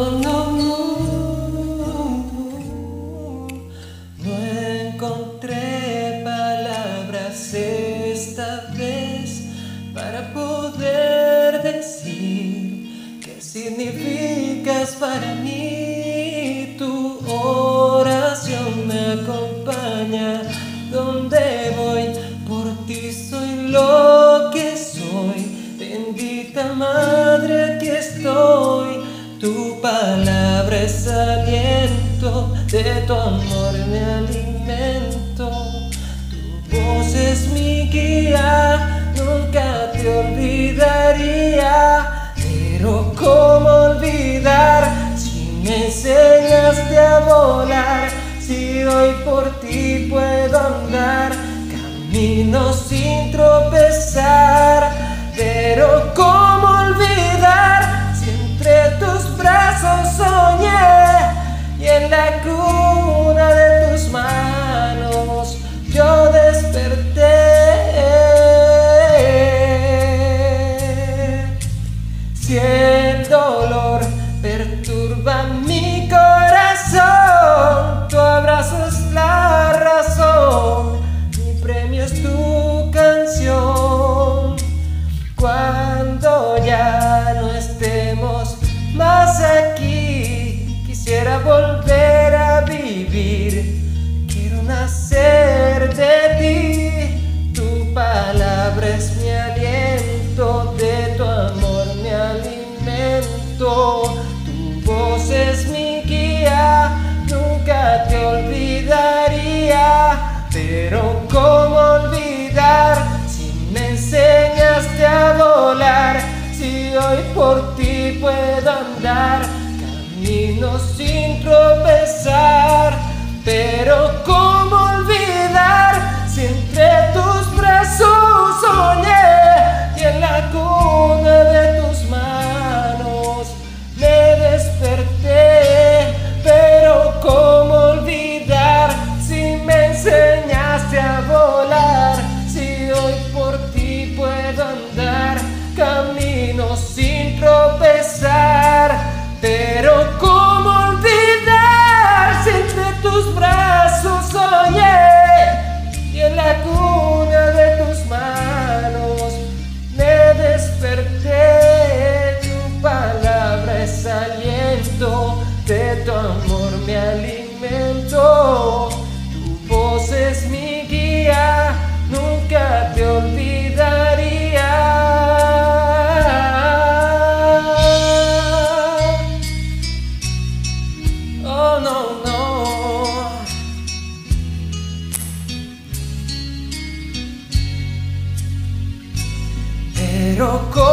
No encontré palabras esta vez para poder decir qué significas para mí. desaliento, de tu amor me alimento. Tu voz es mi guía, nunca te olvidaría. Pero ¿cómo olvidar si me enseñaste a volar? Si hoy por ti puedo andar. by me. Pero cómo olvidar si me enseñaste a volar, si hoy por ti puedo andar, camino sin tropezar, pero cómo no